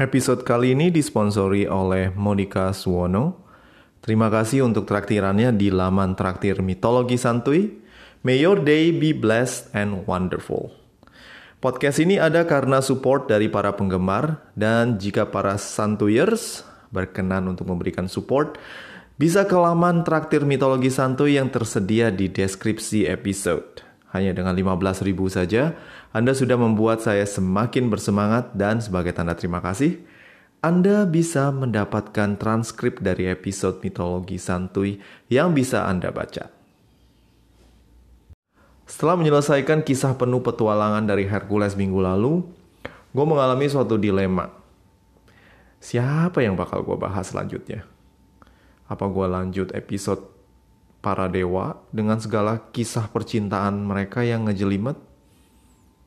Episode kali ini disponsori oleh Monica Suwono. Terima kasih untuk traktirannya di laman traktir mitologi santuy. May your day be blessed and wonderful. Podcast ini ada karena support dari para penggemar dan jika para santuyers berkenan untuk memberikan support, bisa ke laman traktir mitologi santuy yang tersedia di deskripsi episode. Hanya dengan 15 ribu saja, Anda sudah membuat saya semakin bersemangat dan sebagai tanda terima kasih, Anda bisa mendapatkan transkrip dari episode mitologi santuy yang bisa Anda baca. Setelah menyelesaikan kisah penuh petualangan dari Hercules minggu lalu, gue mengalami suatu dilema. Siapa yang bakal gue bahas selanjutnya? Apa gue lanjut episode para dewa dengan segala kisah percintaan mereka yang ngejelimet?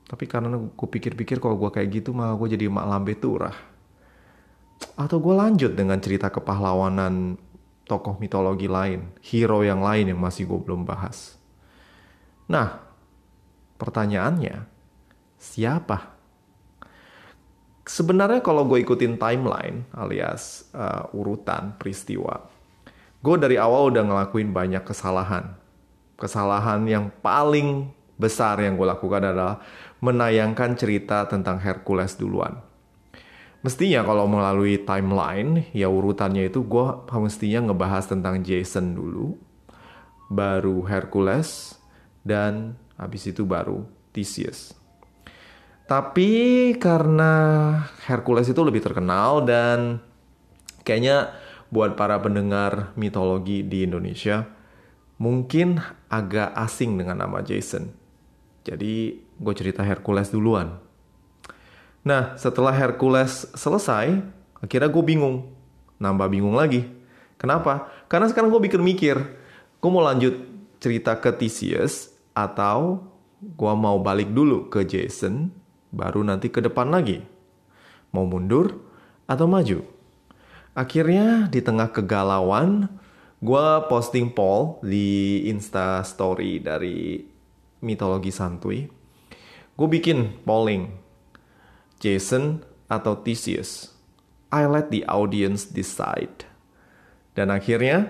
Tapi karena gue pikir-pikir kalau gue kayak gitu malah gue jadi mak lambe turah. Atau gue lanjut dengan cerita kepahlawanan tokoh mitologi lain, hero yang lain yang masih gue belum bahas. Nah, pertanyaannya, siapa? Sebenarnya kalau gue ikutin timeline alias uh, urutan peristiwa, gue dari awal udah ngelakuin banyak kesalahan. Kesalahan yang paling besar yang gue lakukan adalah menayangkan cerita tentang Hercules duluan. Mestinya kalau melalui timeline, ya urutannya itu gue mestinya ngebahas tentang Jason dulu, baru Hercules, dan habis itu baru Theseus. Tapi karena Hercules itu lebih terkenal dan kayaknya buat para pendengar mitologi di Indonesia mungkin agak asing dengan nama Jason. Jadi gue cerita Hercules duluan. Nah setelah Hercules selesai, akhirnya gue bingung. Nambah bingung lagi. Kenapa? Karena sekarang gue pikir mikir, gue mau lanjut cerita ke Theseus atau gue mau balik dulu ke Jason, baru nanti ke depan lagi. Mau mundur atau maju? Akhirnya di tengah kegalauan, gue posting poll di Insta Story dari mitologi santuy. Gue bikin polling, Jason atau Theseus. I let the audience decide. Dan akhirnya,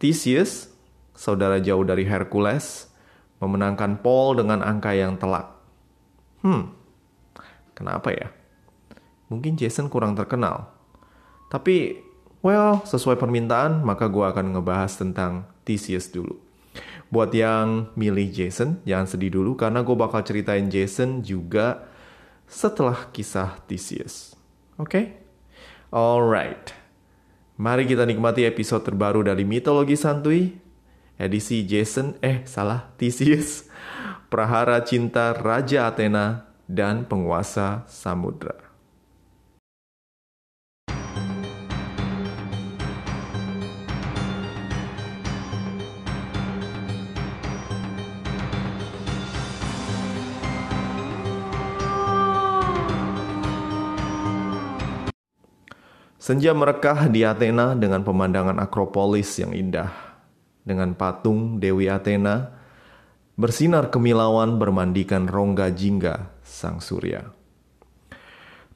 Theseus, saudara jauh dari Hercules, memenangkan poll dengan angka yang telak. Hmm, kenapa ya? Mungkin Jason kurang terkenal tapi, well, sesuai permintaan, maka gue akan ngebahas tentang Theseus dulu. Buat yang milih Jason, jangan sedih dulu karena gue bakal ceritain Jason juga setelah kisah Theseus. Oke? Okay? Alright. Mari kita nikmati episode terbaru dari Mitologi Santuy, edisi Jason, eh salah, Theseus, Prahara Cinta Raja Athena, dan Penguasa Samudra. Senja merekah di Athena dengan pemandangan Akropolis yang indah. Dengan patung Dewi Athena, bersinar kemilauan bermandikan rongga jingga sang surya.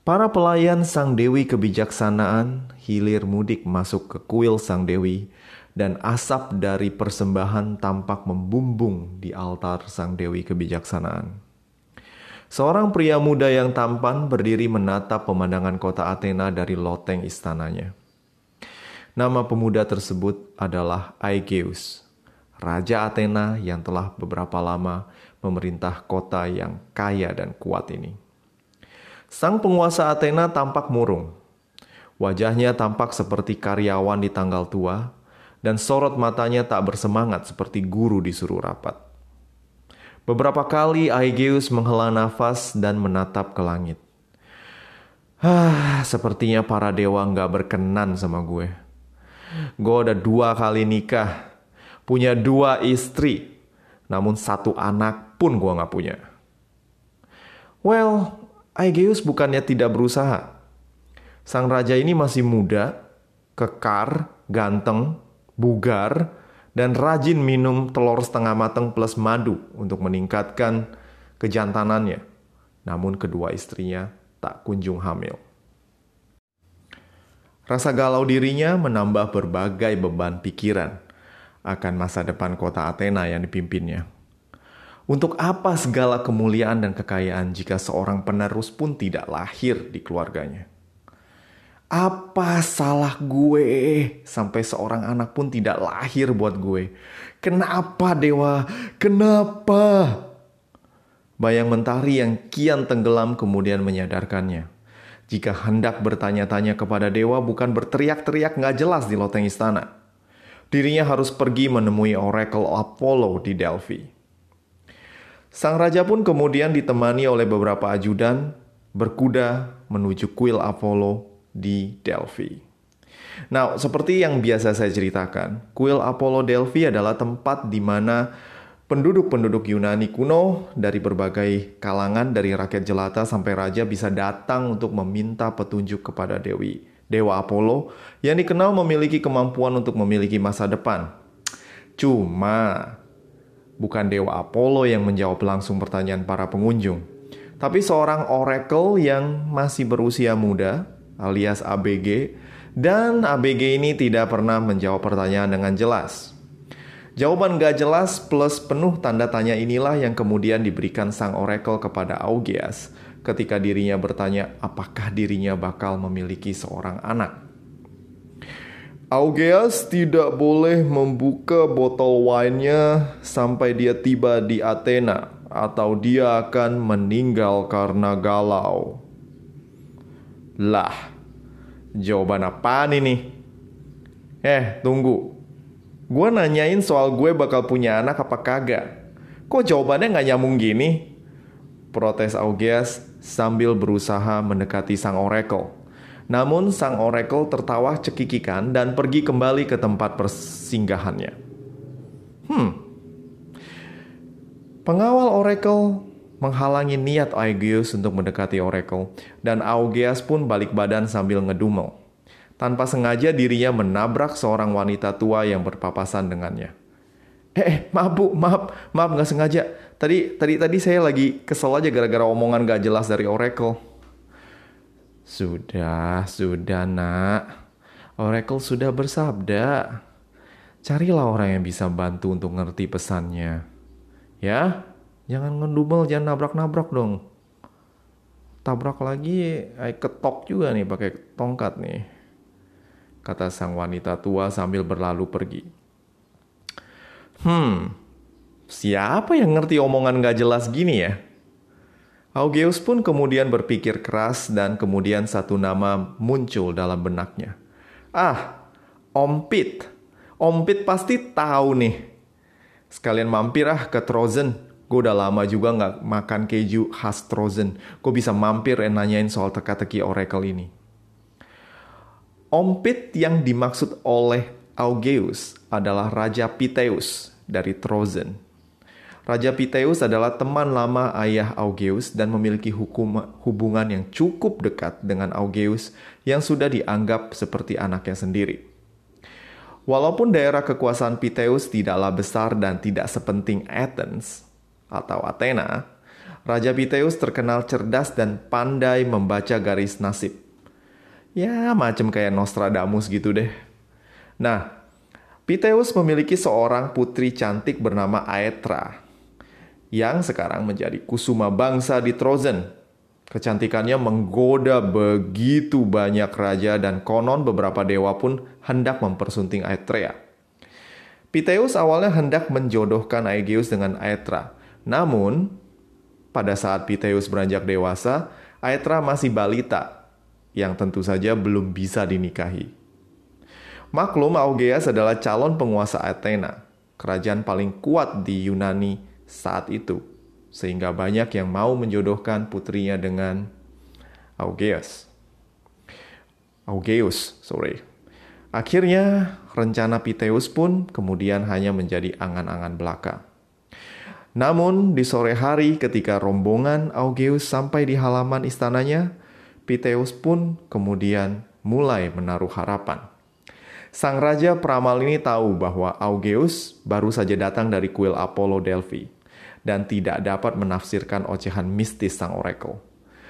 Para pelayan sang dewi kebijaksanaan hilir mudik masuk ke kuil sang dewi dan asap dari persembahan tampak membumbung di altar sang dewi kebijaksanaan. Seorang pria muda yang tampan berdiri menatap pemandangan kota Athena dari loteng istananya. Nama pemuda tersebut adalah Aegeus, raja Athena yang telah beberapa lama memerintah kota yang kaya dan kuat ini. Sang penguasa Athena tampak murung. Wajahnya tampak seperti karyawan di tanggal tua, dan sorot matanya tak bersemangat seperti guru disuruh rapat. Beberapa kali Aegeus menghela nafas dan menatap ke langit. Ah, sepertinya para dewa nggak berkenan sama gue. Gue udah dua kali nikah, punya dua istri, namun satu anak pun gue nggak punya. Well, Aegeus bukannya tidak berusaha. Sang raja ini masih muda, kekar, ganteng, bugar, dan rajin minum telur setengah matang plus madu untuk meningkatkan kejantanannya. Namun kedua istrinya tak kunjung hamil. Rasa galau dirinya menambah berbagai beban pikiran akan masa depan kota Athena yang dipimpinnya. Untuk apa segala kemuliaan dan kekayaan jika seorang penerus pun tidak lahir di keluarganya? Apa salah gue sampai seorang anak pun tidak lahir buat gue? Kenapa dewa? Kenapa? Bayang mentari yang kian tenggelam kemudian menyadarkannya. Jika hendak bertanya-tanya kepada dewa bukan berteriak-teriak nggak jelas di loteng istana. Dirinya harus pergi menemui Oracle Apollo di Delphi. Sang raja pun kemudian ditemani oleh beberapa ajudan berkuda menuju kuil Apollo di Delphi. Nah, seperti yang biasa saya ceritakan, kuil Apollo Delphi adalah tempat di mana penduduk-penduduk Yunani kuno dari berbagai kalangan dari rakyat jelata sampai raja bisa datang untuk meminta petunjuk kepada dewi dewa Apollo yang dikenal memiliki kemampuan untuk memiliki masa depan. Cuma bukan Dewa Apollo yang menjawab langsung pertanyaan para pengunjung, tapi seorang oracle yang masih berusia muda, alias ABG, dan ABG ini tidak pernah menjawab pertanyaan dengan jelas. Jawaban gak jelas plus penuh tanda tanya inilah yang kemudian diberikan sang oracle kepada Augeas ketika dirinya bertanya apakah dirinya bakal memiliki seorang anak. Augeas tidak boleh membuka botol wine-nya sampai dia tiba di Athena atau dia akan meninggal karena galau. Lah, jawaban apa ini? Eh, tunggu. Gue nanyain soal gue bakal punya anak apa kagak. Kok jawabannya nggak nyambung gini? Protes Augeas sambil berusaha mendekati sang oracle. Namun sang oracle tertawa cekikikan dan pergi kembali ke tempat persinggahannya. Hmm. Pengawal oracle menghalangi niat Aegeus untuk mendekati oracle dan Augeas pun balik badan sambil ngedumel. Tanpa sengaja dirinya menabrak seorang wanita tua yang berpapasan dengannya. Eh, eh maaf bu, maaf, maaf nggak sengaja. Tadi, tadi, tadi saya lagi kesel aja gara-gara omongan gak jelas dari Oracle. Sudah, sudah nak. Oracle sudah bersabda. Carilah orang yang bisa bantu untuk ngerti pesannya. Ya, jangan ngedumel, jangan nabrak-nabrak dong. Tabrak lagi, ay ketok juga nih pakai tongkat nih. Kata sang wanita tua sambil berlalu pergi. Hmm, siapa yang ngerti omongan gak jelas gini ya? Augeus pun kemudian berpikir keras dan kemudian satu nama muncul dalam benaknya. Ah, Om Pit. Om Pit pasti tahu nih. Sekalian mampir ah ke Trozen. Gue udah lama juga nggak makan keju khas Trozen. Gue bisa mampir dan nanyain soal teka-teki Oracle ini. Om Pit yang dimaksud oleh Augeus adalah Raja Piteus dari Trozen Raja Piteus adalah teman lama ayah Augeus dan memiliki hukum, hubungan yang cukup dekat dengan Augeus yang sudah dianggap seperti anaknya sendiri. Walaupun daerah kekuasaan Piteus tidaklah besar dan tidak sepenting Athens atau Athena, Raja Piteus terkenal cerdas dan pandai membaca garis nasib. Ya, macam kayak Nostradamus gitu deh. Nah, Piteus memiliki seorang putri cantik bernama Aetra yang sekarang menjadi kusuma bangsa di Trozen. Kecantikannya menggoda begitu banyak raja dan konon beberapa dewa pun hendak mempersunting Aetrea. Piteus awalnya hendak menjodohkan Aegeus dengan Aetra. Namun, pada saat Piteus beranjak dewasa, Aetra masih balita yang tentu saja belum bisa dinikahi. Maklum Augeas adalah calon penguasa Athena, kerajaan paling kuat di Yunani saat itu, sehingga banyak yang mau menjodohkan putrinya dengan Augeas. Augeus, sorry. Akhirnya, rencana Piteus pun kemudian hanya menjadi angan-angan belaka. Namun, di sore hari ketika rombongan Augeus sampai di halaman istananya, Piteus pun kemudian mulai menaruh harapan. Sang raja peramal ini tahu bahwa Augeus baru saja datang dari kuil Apollo Delphi dan tidak dapat menafsirkan ocehan mistis sang oracle.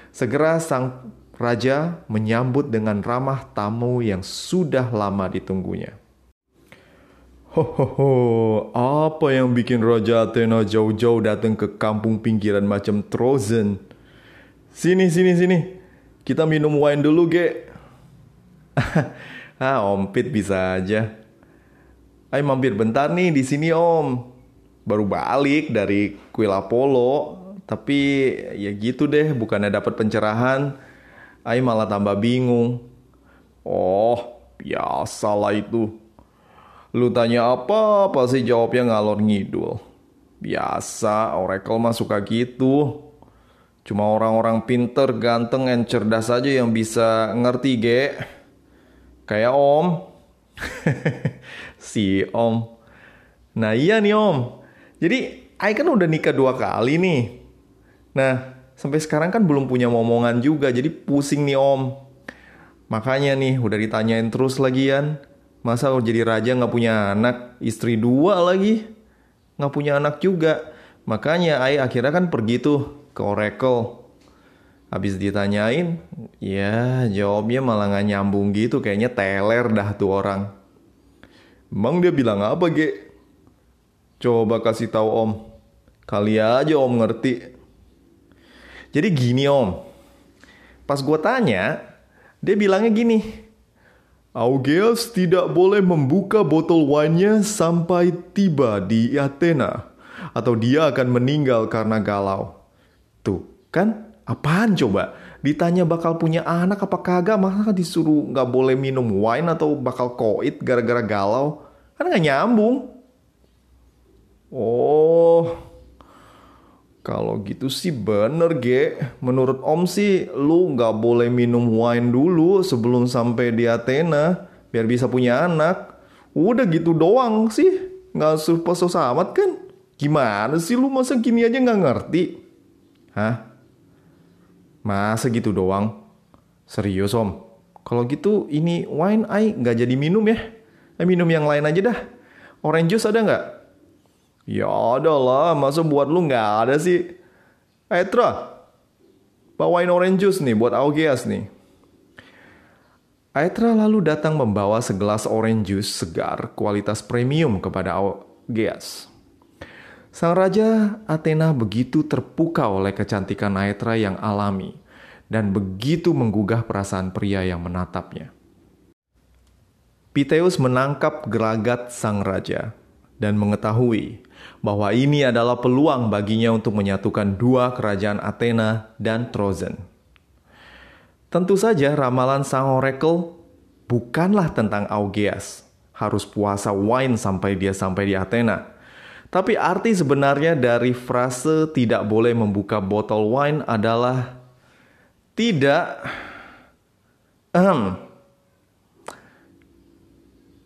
Segera sang raja menyambut dengan ramah tamu yang sudah lama ditunggunya. Hohoho, apa yang bikin Raja Athena jauh-jauh datang ke kampung pinggiran macam Trozen? Sini, sini, sini. Kita minum wine dulu, Ge. ah, Om Pit bisa aja. Ayo mampir bentar nih di sini, Om. Baru balik dari kuil Apollo, tapi ya gitu deh, bukannya dapat pencerahan, Ayo malah tambah bingung. Oh, biasalah itu. Lu tanya apa, pasti jawabnya ngalor ngidul. Biasa, Oracle mah suka gitu. Cuma orang-orang pinter, ganteng, dan cerdas aja yang bisa ngerti, ge. Kayak Om. si Om. Nah iya nih Om. Jadi, Ai kan udah nikah dua kali nih. Nah, sampai sekarang kan belum punya momongan juga, jadi pusing nih Om. Makanya nih, udah ditanyain terus lagi kan Masa jadi raja nggak punya anak, istri dua lagi, nggak punya anak juga. Makanya Ai akhirnya kan pergi tuh ke Oracle. Habis ditanyain, ya jawabnya malah nggak nyambung gitu, kayaknya teler dah tuh orang. Emang dia bilang apa, Ge? Coba kasih tahu Om. Kali aja Om ngerti. Jadi gini Om. Pas gue tanya, dia bilangnya gini. Augeas tidak boleh membuka botol wine-nya sampai tiba di Athena, atau dia akan meninggal karena galau. Tuh, kan? Apaan coba? Ditanya bakal punya anak apa kagak, masa disuruh nggak boleh minum wine atau bakal koit gara-gara galau? Kan nggak nyambung. Oh, kalau gitu sih bener, Ge. Menurut Om sih, lu nggak boleh minum wine dulu sebelum sampai di Athena, biar bisa punya anak. Udah gitu doang sih, nggak susah amat kan? Gimana sih lu masa gini aja nggak ngerti? Hah? Masa gitu doang? Serius Om? Kalau gitu ini wine I nggak jadi minum ya? I minum yang lain aja dah. Orange juice ada nggak? Ya ada lah, masa buat lu nggak ada sih? Aetra, bawain orange juice nih buat Augeas nih. Aetra lalu datang membawa segelas orange juice segar kualitas premium kepada Augeas. Sang Raja Athena begitu terpukau oleh kecantikan Aetra yang alami dan begitu menggugah perasaan pria yang menatapnya. Piteus menangkap gelagat sang raja dan mengetahui bahwa ini adalah peluang baginya untuk menyatukan dua kerajaan Athena dan Trozen. Tentu saja ramalan sang oracle bukanlah tentang Augeas, harus puasa wine sampai dia sampai di Athena. Tapi arti sebenarnya dari frase tidak boleh membuka botol wine adalah tidak um,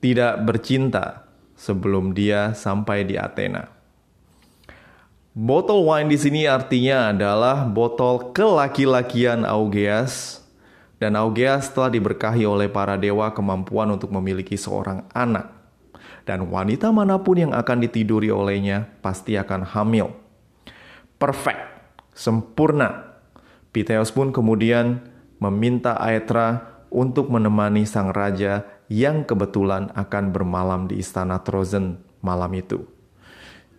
tidak bercinta sebelum dia sampai di Athena. Botol wine di sini artinya adalah botol kelaki-lakian Augeas dan Augeas telah diberkahi oleh para dewa kemampuan untuk memiliki seorang anak. Dan wanita mana pun yang akan ditiduri olehnya pasti akan hamil. Perfect, sempurna. Piteos pun kemudian meminta Aetra untuk menemani sang raja yang kebetulan akan bermalam di istana Trozen malam itu.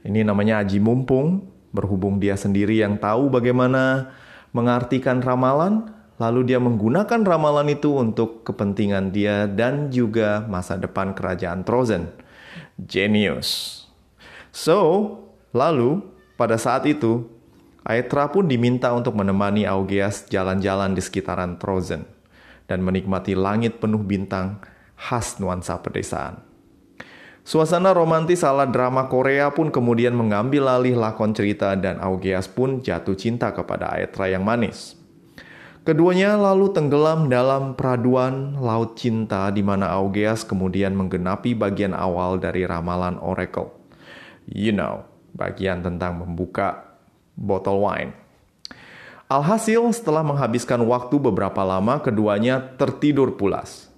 Ini namanya Aji Mumpung, berhubung dia sendiri yang tahu bagaimana mengartikan ramalan, lalu dia menggunakan ramalan itu untuk kepentingan dia dan juga masa depan kerajaan Trozen. Genius. So, lalu pada saat itu, Aetra pun diminta untuk menemani Augeas jalan-jalan di sekitaran Trozen dan menikmati langit penuh bintang khas nuansa pedesaan. Suasana romantis ala drama Korea pun kemudian mengambil alih lakon cerita dan Augeas pun jatuh cinta kepada Aetra yang manis. Keduanya lalu tenggelam dalam peraduan laut cinta di mana Augeas kemudian menggenapi bagian awal dari ramalan Oracle. You know, bagian tentang membuka botol wine. Alhasil, setelah menghabiskan waktu beberapa lama, keduanya tertidur pulas.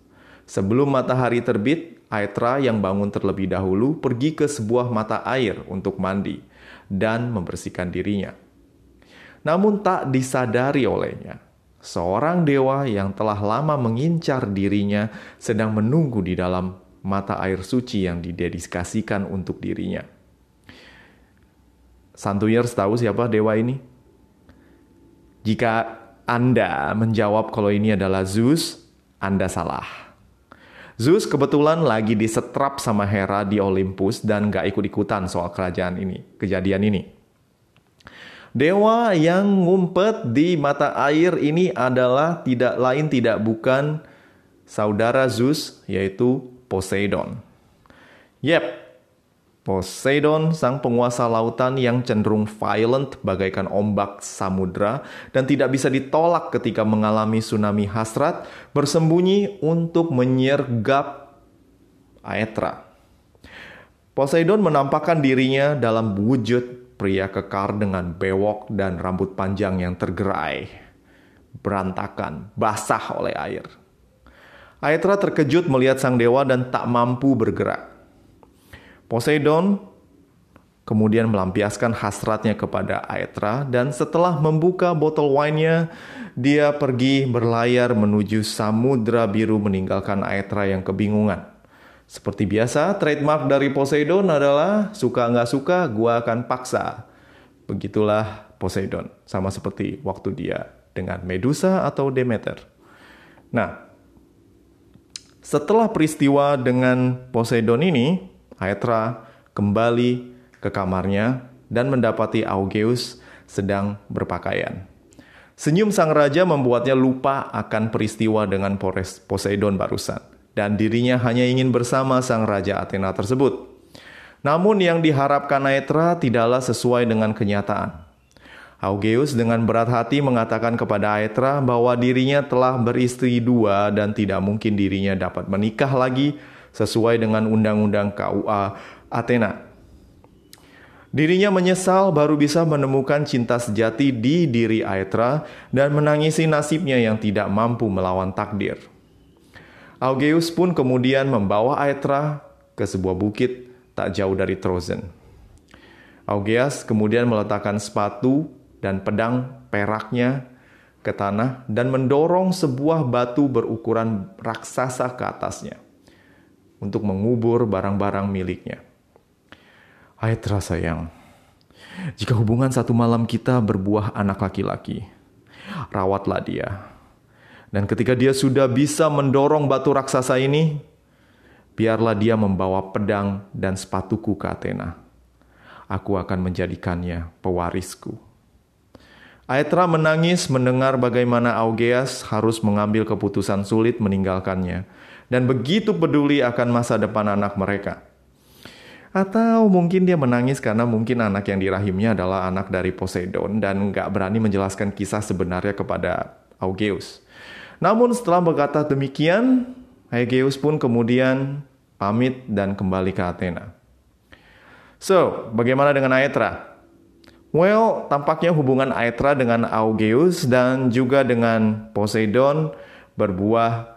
Sebelum matahari terbit, Aetra yang bangun terlebih dahulu pergi ke sebuah mata air untuk mandi dan membersihkan dirinya. Namun tak disadari olehnya, seorang dewa yang telah lama mengincar dirinya sedang menunggu di dalam mata air suci yang didedikasikan untuk dirinya. Santuyers tahu siapa dewa ini? Jika Anda menjawab kalau ini adalah Zeus, Anda salah. Zeus kebetulan lagi disetrap sama Hera di Olympus dan gak ikut-ikutan soal kerajaan ini, kejadian ini. Dewa yang ngumpet di mata air ini adalah tidak lain tidak bukan saudara Zeus yaitu Poseidon. Yep, Poseidon sang penguasa lautan yang cenderung violent bagaikan ombak samudra dan tidak bisa ditolak ketika mengalami tsunami hasrat bersembunyi untuk menyergap Aetra. Poseidon menampakkan dirinya dalam wujud Pria kekar dengan bewok dan rambut panjang yang tergerai, berantakan, basah oleh air. Aetra terkejut melihat sang dewa dan tak mampu bergerak. Poseidon kemudian melampiaskan hasratnya kepada Aetra dan setelah membuka botol wine-nya, dia pergi berlayar menuju samudra biru meninggalkan Aetra yang kebingungan. Seperti biasa, trademark dari Poseidon adalah suka nggak suka, gua akan paksa. Begitulah Poseidon, sama seperti waktu dia dengan Medusa atau Demeter. Nah, setelah peristiwa dengan Poseidon ini, Aetra kembali ke kamarnya dan mendapati Augeus sedang berpakaian. Senyum sang raja membuatnya lupa akan peristiwa dengan Poseidon barusan dan dirinya hanya ingin bersama sang raja Athena tersebut. Namun yang diharapkan Aetra tidaklah sesuai dengan kenyataan. Augeus dengan berat hati mengatakan kepada Aetra bahwa dirinya telah beristri dua dan tidak mungkin dirinya dapat menikah lagi sesuai dengan undang-undang KUA Athena. Dirinya menyesal baru bisa menemukan cinta sejati di diri Aetra dan menangisi nasibnya yang tidak mampu melawan takdir. Augeus pun kemudian membawa Aetra ke sebuah bukit tak jauh dari Trozen. Augeas kemudian meletakkan sepatu dan pedang peraknya ke tanah dan mendorong sebuah batu berukuran raksasa ke atasnya untuk mengubur barang-barang miliknya. Aetra sayang, jika hubungan satu malam kita berbuah anak laki-laki, rawatlah dia dan ketika dia sudah bisa mendorong batu raksasa ini, biarlah dia membawa pedang dan sepatuku ke Athena. Aku akan menjadikannya pewarisku. Aetra menangis mendengar bagaimana Augeas harus mengambil keputusan sulit meninggalkannya dan begitu peduli akan masa depan anak mereka. Atau mungkin dia menangis karena mungkin anak yang dirahimnya adalah anak dari Poseidon dan nggak berani menjelaskan kisah sebenarnya kepada Augeus. Namun setelah berkata demikian, Aegeus pun kemudian pamit dan kembali ke Athena. So, bagaimana dengan Aetra? Well, tampaknya hubungan Aetra dengan Augeus dan juga dengan Poseidon berbuah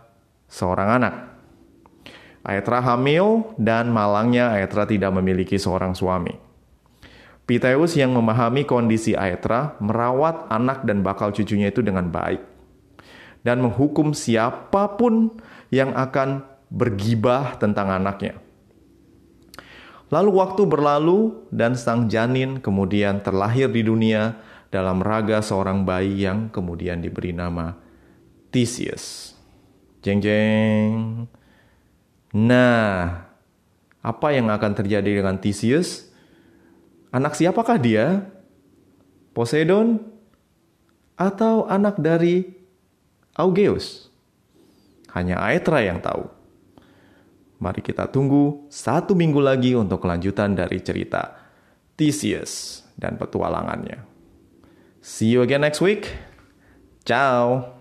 seorang anak. Aetra hamil dan malangnya Aetra tidak memiliki seorang suami. Piteus yang memahami kondisi Aetra merawat anak dan bakal cucunya itu dengan baik dan menghukum siapa pun yang akan bergibah tentang anaknya. Lalu waktu berlalu dan sang janin kemudian terlahir di dunia dalam raga seorang bayi yang kemudian diberi nama Theseus. Jeng jeng. Nah, apa yang akan terjadi dengan Theseus? Anak siapakah dia? Poseidon atau anak dari Augeus. Hanya Aetra yang tahu. Mari kita tunggu satu minggu lagi untuk kelanjutan dari cerita Theseus dan petualangannya. See you again next week. Ciao.